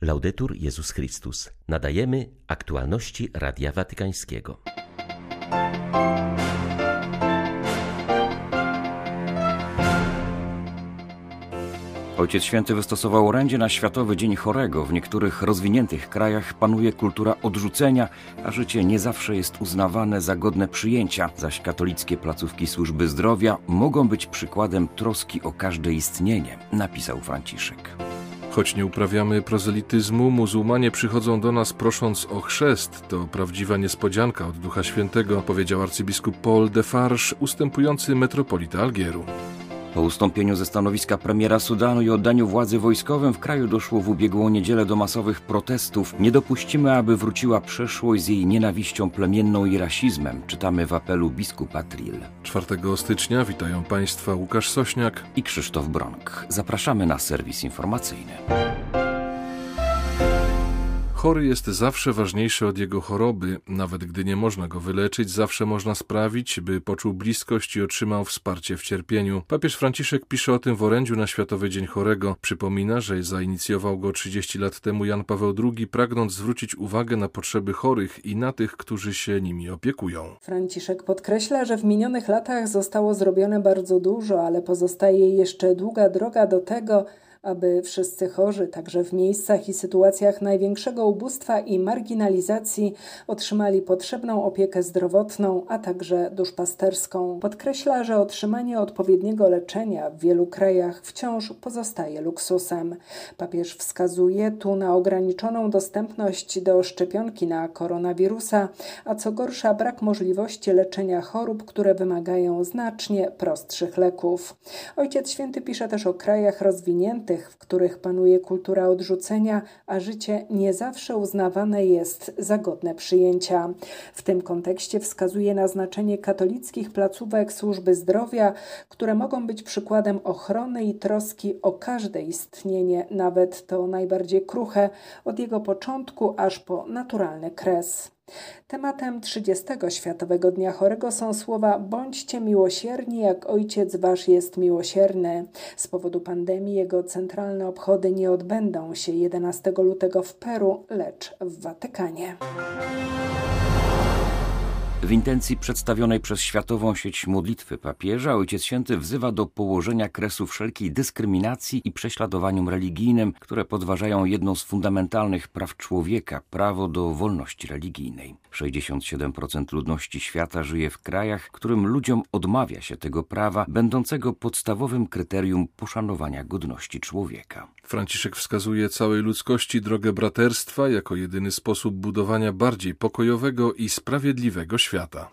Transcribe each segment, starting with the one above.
Laudetur Jezus Chrystus. Nadajemy aktualności Radia Watykańskiego. Ojciec Święty wystosował orędzie na Światowy Dzień Chorego. W niektórych rozwiniętych krajach panuje kultura odrzucenia, a życie nie zawsze jest uznawane za godne przyjęcia, zaś katolickie placówki służby zdrowia mogą być przykładem troski o każde istnienie, napisał Franciszek. Choć nie uprawiamy prozelityzmu, muzułmanie przychodzą do nas prosząc o chrzest. To prawdziwa niespodzianka od Ducha Świętego, powiedział arcybiskup Paul de Farge, ustępujący metropolita Algieru. Po ustąpieniu ze stanowiska premiera Sudanu i oddaniu władzy wojskowym w kraju doszło w ubiegłą niedzielę do masowych protestów. Nie dopuścimy, aby wróciła przeszłość z jej nienawiścią plemienną i rasizmem, czytamy w apelu biskupa Trill. 4 stycznia witają Państwa Łukasz Sośniak i Krzysztof Bronk. Zapraszamy na serwis informacyjny. Chory jest zawsze ważniejszy od jego choroby. Nawet gdy nie można go wyleczyć, zawsze można sprawić, by poczuł bliskość i otrzymał wsparcie w cierpieniu. Papież Franciszek pisze o tym w orędziu na Światowy Dzień Chorego. Przypomina, że zainicjował go 30 lat temu Jan Paweł II, pragnąc zwrócić uwagę na potrzeby chorych i na tych, którzy się nimi opiekują. Franciszek podkreśla, że w minionych latach zostało zrobione bardzo dużo, ale pozostaje jeszcze długa droga do tego, aby wszyscy chorzy, także w miejscach i sytuacjach największego ubóstwa i marginalizacji, otrzymali potrzebną opiekę zdrowotną, a także duszpasterską. Podkreśla, że otrzymanie odpowiedniego leczenia w wielu krajach wciąż pozostaje luksusem. Papież wskazuje tu na ograniczoną dostępność do szczepionki na koronawirusa, a co gorsza brak możliwości leczenia chorób, które wymagają znacznie prostszych leków. Ojciec Święty pisze też o krajach rozwiniętych, w których panuje kultura odrzucenia, a życie nie zawsze uznawane jest za godne przyjęcia. W tym kontekście wskazuje na znaczenie katolickich placówek służby zdrowia, które mogą być przykładem ochrony i troski o każde istnienie, nawet to najbardziej kruche, od jego początku aż po naturalny kres. Tematem 30. Światowego Dnia Chorego są słowa Bądźcie miłosierni, jak Ojciec Wasz jest miłosierny. Z powodu pandemii jego centralne obchody nie odbędą się 11 lutego w Peru, lecz w Watykanie. W intencji przedstawionej przez Światową Sieć Modlitwy Papieża Ojciec Święty wzywa do położenia kresu wszelkiej dyskryminacji i prześladowaniom religijnym, które podważają jedno z fundamentalnych praw człowieka prawo do wolności religijnej. 67% ludności świata żyje w krajach, którym ludziom odmawia się tego prawa, będącego podstawowym kryterium poszanowania godności człowieka. Franciszek wskazuje całej ludzkości drogę braterstwa jako jedyny sposób budowania bardziej pokojowego i sprawiedliwego świata.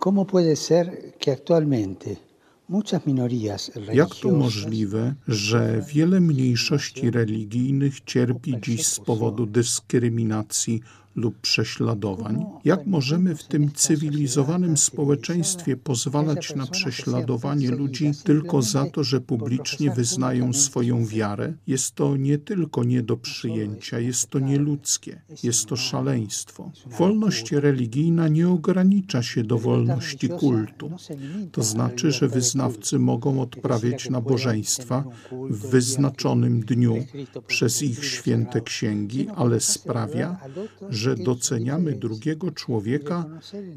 Jak to możliwe, że wiele mniejszości religijnych cierpi dziś z powodu dyskryminacji lub prześladowań? Jak możemy w tym cywilizowanym społeczeństwie pozwalać na prześladowanie ludzi tylko za to, że publicznie wyznają swoją wiarę? Jest to nie tylko nie do przyjęcia, jest to nieludzkie, jest to szaleństwo. Wolność religijna nie ogranicza się do wolności kultu. To znaczy, że wyznawcy mogą odprawiać nabożeństwa w wyznaczonym dniu przez ich święte księgi, ale sprawia, że że doceniamy drugiego człowieka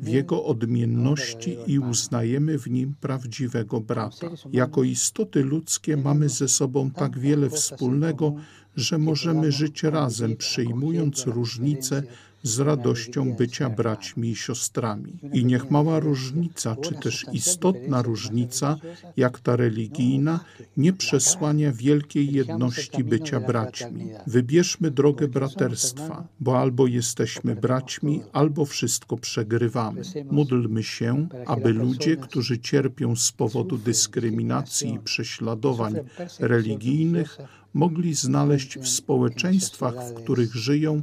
w jego odmienności i uznajemy w nim prawdziwego brata. Jako istoty ludzkie mamy ze sobą tak wiele wspólnego, że możemy żyć razem, przyjmując różnice z radością bycia braćmi i siostrami. I niech mała różnica, czy też istotna różnica, jak ta religijna, nie przesłania wielkiej jedności bycia braćmi. Wybierzmy drogę braterstwa, bo albo jesteśmy braćmi, albo wszystko przegrywamy. Módlmy się, aby ludzie, którzy cierpią z powodu dyskryminacji i prześladowań religijnych, mogli znaleźć w społeczeństwach, w których żyją,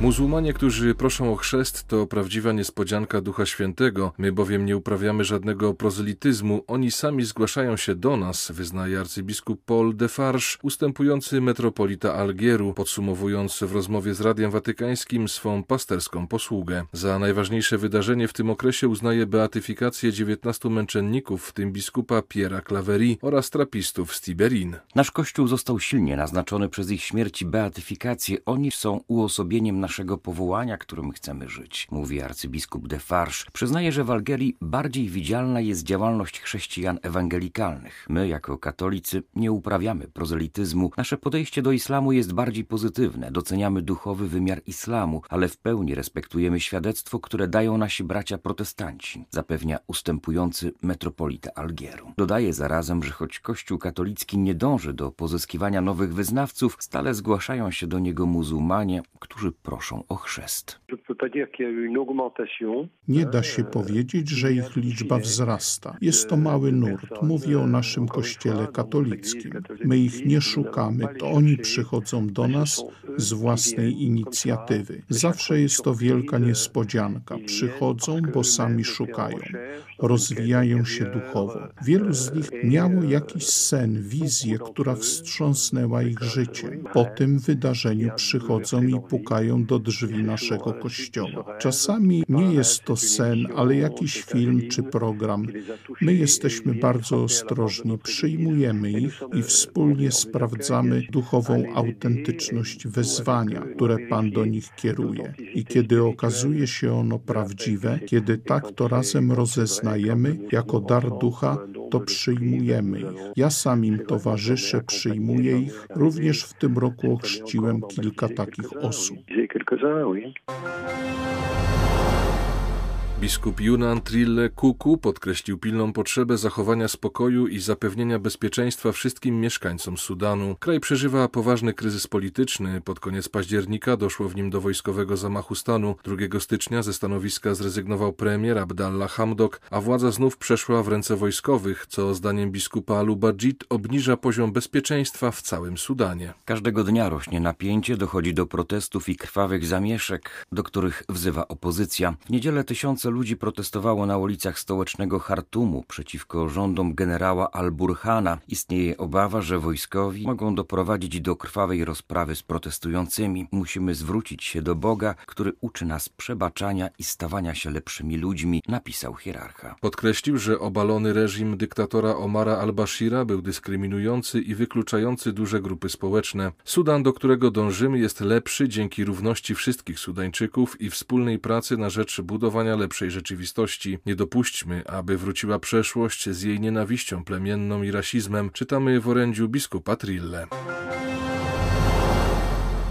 Muzułmanie, którzy proszą o chrzest, to prawdziwa niespodzianka Ducha Świętego. My bowiem nie uprawiamy żadnego prozelityzmu. Oni sami zgłaszają się do nas, wyznaje arcybiskup Paul de Farge, ustępujący metropolita Algieru, podsumowując w rozmowie z Radiem Watykańskim swą pasterską posługę. Za najważniejsze wydarzenie w tym okresie uznaje beatyfikację 19 męczenników, w tym biskupa Piera Claverie oraz trapistów z Tiberin. Nasz Kościół został silnie naznaczony przez ich śmierć i beatyfikację. Oni są uosobieniem naszego powołania, którym chcemy żyć, mówi arcybiskup de Farge. Przyznaje, że w Algierii bardziej widzialna jest działalność chrześcijan ewangelikalnych. My, jako katolicy, nie uprawiamy prozelityzmu. Nasze podejście do islamu jest bardziej pozytywne. Doceniamy duchowy wymiar islamu, ale w pełni respektujemy świadectwo, które dają nasi bracia protestanci, zapewnia ustępujący metropolita Algieru. Dodaje zarazem, że choć Kościół katolicki nie dąży do pozyskiwania nowych wyznawców, stale zgłaszają się do niego muzułmanie, którzy proszą o chrzest. Nie da się powiedzieć, że ich liczba wzrasta. Jest to mały nurt. Mówię o naszym kościele katolickim. My ich nie szukamy, to oni przychodzą do nas z własnej inicjatywy. Zawsze jest to wielka niespodzianka. Przychodzą, bo sami szukają. Rozwijają się duchowo. Wielu z nich miało jakiś sen, wizję, która wstrząsnęła ich życiem. Po tym wydarzeniu przychodzą i pukają do drzwi naszego kościoła. Czasami nie jest to sen, ale jakiś film czy program. My jesteśmy bardzo ostrożni, przyjmujemy ich i wspólnie sprawdzamy duchową autentyczność wezwania, które Pan do nich kieruje. I kiedy okazuje się ono prawdziwe, kiedy tak to razem rozeznajemy jako dar ducha, to przyjmujemy ich. Ja sam im towarzyszę, przyjmuję ich. Również w tym roku ochrzciłem kilka takich osób. Biskup Yunan Trille Kuku podkreślił pilną potrzebę zachowania spokoju i zapewnienia bezpieczeństwa wszystkim mieszkańcom Sudanu. Kraj przeżywa poważny kryzys polityczny. Pod koniec października doszło w nim do wojskowego zamachu stanu. 2 stycznia ze stanowiska zrezygnował premier Abdallah Hamdok, a władza znów przeszła w ręce wojskowych, co zdaniem biskupa Al-Ubajid obniża poziom bezpieczeństwa w całym Sudanie. Każdego dnia rośnie napięcie, dochodzi do protestów i krwawych zamieszek, do których wzywa opozycja. W niedzielę tysiące ludzi protestowało na ulicach stołecznego Hartumu przeciwko rządom generała Al-Burhana. Istnieje obawa, że wojskowi mogą doprowadzić do krwawej rozprawy z protestującymi. Musimy zwrócić się do Boga, który uczy nas przebaczania i stawania się lepszymi ludźmi, napisał hierarcha. Podkreślił, że obalony reżim dyktatora Omara al-Bashira był dyskryminujący i wykluczający duże grupy społeczne. Sudan, do którego dążymy, jest lepszy dzięki równości wszystkich Sudańczyków i wspólnej pracy na rzecz budowania lepszej rzeczywistości. Nie dopuśćmy, aby wróciła przeszłość z jej nienawiścią plemienną i rasizmem, czytamy w orędziu biskupa Trille.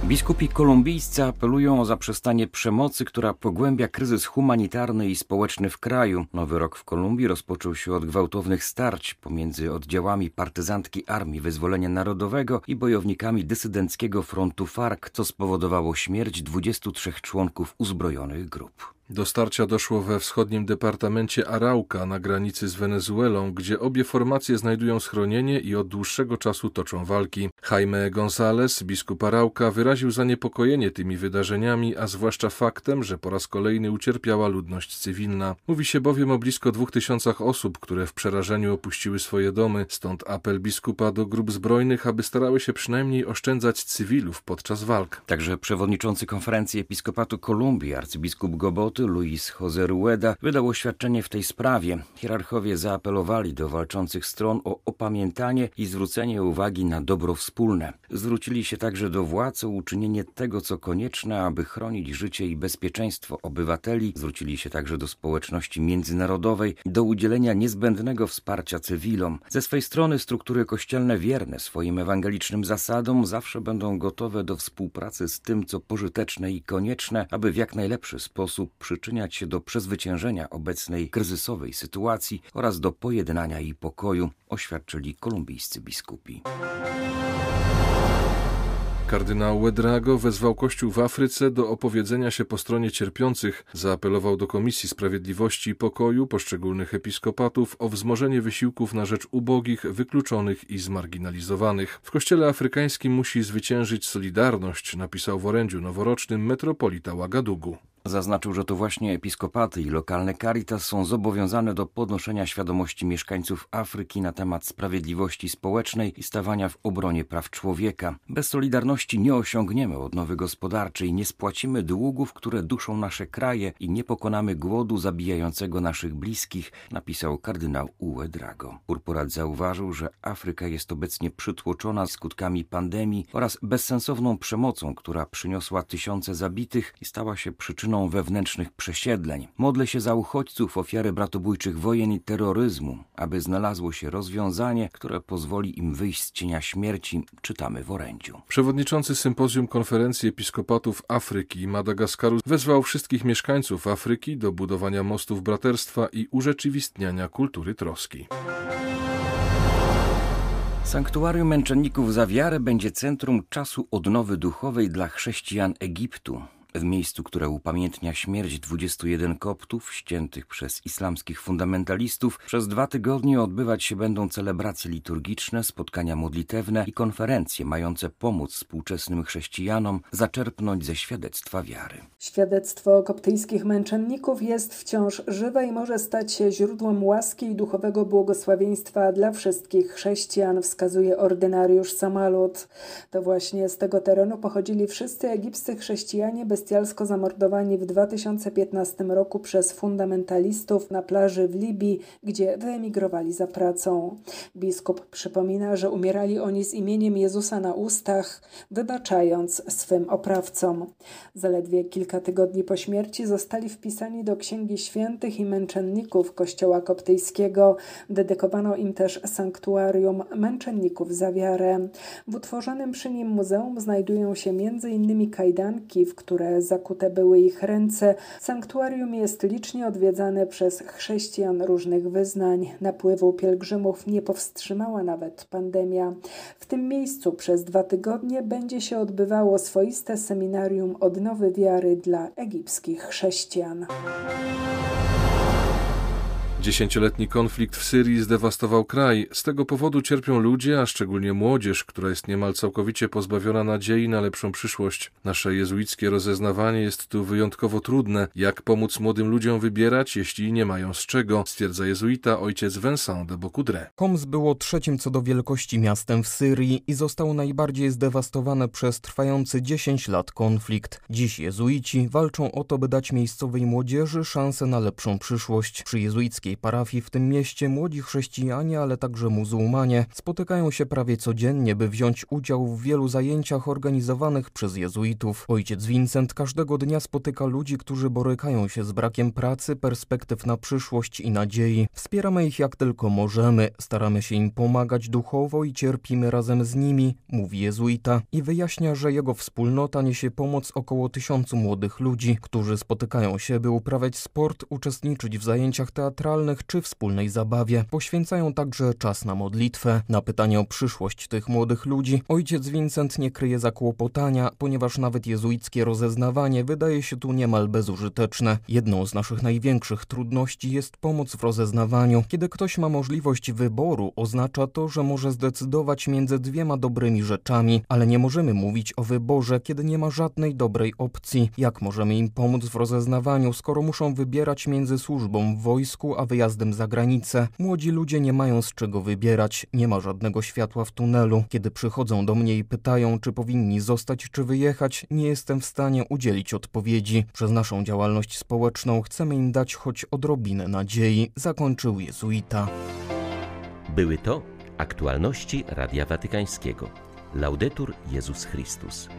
Biskupi kolumbijscy apelują o zaprzestanie przemocy, która pogłębia kryzys humanitarny i społeczny w kraju. Nowy rok w Kolumbii rozpoczął się od gwałtownych starć pomiędzy oddziałami partyzantki Armii Wyzwolenia Narodowego i bojownikami dysydenckiego frontu FARC, co spowodowało śmierć 23 członków uzbrojonych grup. Do starcia doszło we wschodnim departamencie Arauca na granicy z Wenezuelą, gdzie obie formacje znajdują schronienie i od dłuższego czasu toczą walki. Jaime González, biskup Arauca, wyraził zaniepokojenie tymi wydarzeniami, a zwłaszcza faktem, że po raz kolejny ucierpiała ludność cywilna. Mówi się bowiem o blisko dwóch tysiącach osób, które w przerażeniu opuściły swoje domy, stąd apel biskupa do grup zbrojnych, aby starały się przynajmniej oszczędzać cywilów podczas walk. Także przewodniczący konferencji episkopatu Kolumbii, arcybiskup Gobot, Luis José Rueda wydał oświadczenie w tej sprawie. Hierarchowie zaapelowali do walczących stron o opamiętanie i zwrócenie uwagi na dobro wspólne. Zwrócili się także do władz o uczynienie tego, co konieczne, aby chronić życie i bezpieczeństwo obywateli. Zwrócili się także do społeczności międzynarodowej, do udzielenia niezbędnego wsparcia cywilom. Ze swej strony struktury kościelne wierne swoim ewangelicznym zasadom zawsze będą gotowe do współpracy z tym, co pożyteczne i konieczne, aby w jak najlepszy sposób przyczyniać się do przezwyciężenia obecnej kryzysowej sytuacji oraz do pojednania i pokoju, oświadczyli kolumbijscy biskupi. Kardynał Wedrago wezwał Kościół w Afryce do opowiedzenia się po stronie cierpiących. Zaapelował do Komisji Sprawiedliwości i Pokoju poszczególnych episkopatów o wzmożenie wysiłków na rzecz ubogich, wykluczonych i zmarginalizowanych. W Kościele afrykańskim musi zwyciężyć solidarność, napisał w orędziu noworocznym metropolita Ouagadougou. Zaznaczył, że to właśnie episkopaty i lokalne caritas są zobowiązane do podnoszenia świadomości mieszkańców Afryki na temat sprawiedliwości społecznej i stawania w obronie praw człowieka. Bez solidarności nie osiągniemy odnowy gospodarczej, nie spłacimy długów, które duszą nasze kraje i nie pokonamy głodu zabijającego naszych bliskich, napisał kardynał Uwe Drago. Purpurat zauważył, że Afryka jest obecnie przytłoczona skutkami pandemii oraz bezsensowną przemocą, która przyniosła tysiące zabitych i stała się przyczyną wewnętrznych przesiedleń. Modlę się za uchodźców, ofiary bratobójczych wojen i terroryzmu, aby znalazło się rozwiązanie, które pozwoli im wyjść z cienia śmierci, czytamy w orędziu. Przewodniczący sympozjum konferencji episkopatów Afryki i Madagaskaru wezwał wszystkich mieszkańców Afryki do budowania mostów braterstwa i urzeczywistniania kultury troski. Sanktuarium Męczenników za wiarę będzie centrum czasu odnowy duchowej dla chrześcijan Egiptu. W miejscu, które upamiętnia śmierć 21 koptów ściętych przez islamskich fundamentalistów, przez dwa tygodnie odbywać się będą celebracje liturgiczne, spotkania modlitewne i konferencje mające pomóc współczesnym chrześcijanom zaczerpnąć ze świadectwa wiary. Świadectwo koptyjskich męczenników jest wciąż żywe i może stać się źródłem łaski i duchowego błogosławieństwa dla wszystkich chrześcijan, wskazuje ordynariusz Samalot. To właśnie z tego terenu pochodzili wszyscy egipscy chrześcijanie bez bestialsko zamordowani w 2015 roku przez fundamentalistów na plaży w Libii, gdzie wyemigrowali za pracą. Biskup przypomina, że umierali oni z imieniem Jezusa na ustach, wybaczając swym oprawcom. Zaledwie kilka tygodni po śmierci zostali wpisani do Księgi Świętych i Męczenników Kościoła Koptyjskiego. Dedykowano im też sanktuarium Męczenników za wiarę. W utworzonym przy nim muzeum znajdują się m.in. kajdanki, w które zakute były ich ręce. Sanktuarium jest licznie odwiedzane przez chrześcijan różnych wyznań. Napływu pielgrzymów nie powstrzymała nawet pandemia. W tym miejscu przez dwa tygodnie będzie się odbywało swoiste seminarium odnowy wiary dla egipskich chrześcijan. Dziesięcioletni konflikt w Syrii zdewastował kraj. Z tego powodu cierpią ludzie, a szczególnie młodzież, która jest niemal całkowicie pozbawiona nadziei na lepszą przyszłość. Nasze jezuickie rozeznawanie jest tu wyjątkowo trudne. Jak pomóc młodym ludziom wybierać, jeśli nie mają z czego, stwierdza jezuita ojciec Vincent de Bocoudre. Homs było trzecim co do wielkości miastem w Syrii i zostało najbardziej zdewastowane przez trwający 10 lat konflikt. Dziś jezuici walczą o to, by dać miejscowej młodzieży szansę na lepszą przyszłość. Przy jezuickiej parafii w tym mieście młodzi chrześcijanie, ale także muzułmanie spotykają się prawie codziennie, by wziąć udział w wielu zajęciach organizowanych przez jezuitów. Ojciec Vincent każdego dnia spotyka ludzi, którzy borykają się z brakiem pracy, perspektyw na przyszłość i nadziei. Wspieramy ich jak tylko możemy, staramy się im pomagać duchowo i cierpimy razem z nimi, mówi jezuita i wyjaśnia, że jego wspólnota niesie pomoc około tysiącu młodych ludzi, którzy spotykają się, by uprawiać sport, uczestniczyć w zajęciach teatralnych, czy wspólnej zabawie. Poświęcają także czas na modlitwę. Na pytanie o przyszłość tych młodych ludzi ojciec Vincent nie kryje zakłopotania, ponieważ nawet jezuickie rozeznawanie wydaje się tu niemal bezużyteczne. Jedną z naszych największych trudności jest pomoc w rozeznawaniu. Kiedy ktoś ma możliwość wyboru, oznacza to, że może zdecydować między dwiema dobrymi rzeczami, ale nie możemy mówić o wyborze, kiedy nie ma żadnej dobrej opcji. Jak możemy im pomóc w rozeznawaniu, skoro muszą wybierać między służbą w wojsku a wyjazdem za granicę. Młodzi ludzie nie mają z czego wybierać, nie ma żadnego światła w tunelu. Kiedy przychodzą do mnie i pytają, czy powinni zostać, czy wyjechać, nie jestem w stanie udzielić odpowiedzi. Przez naszą działalność społeczną chcemy im dać choć odrobinę nadziei, zakończył jezuita. Były to aktualności Radia Watykańskiego. Laudetur Jezus Chrystus.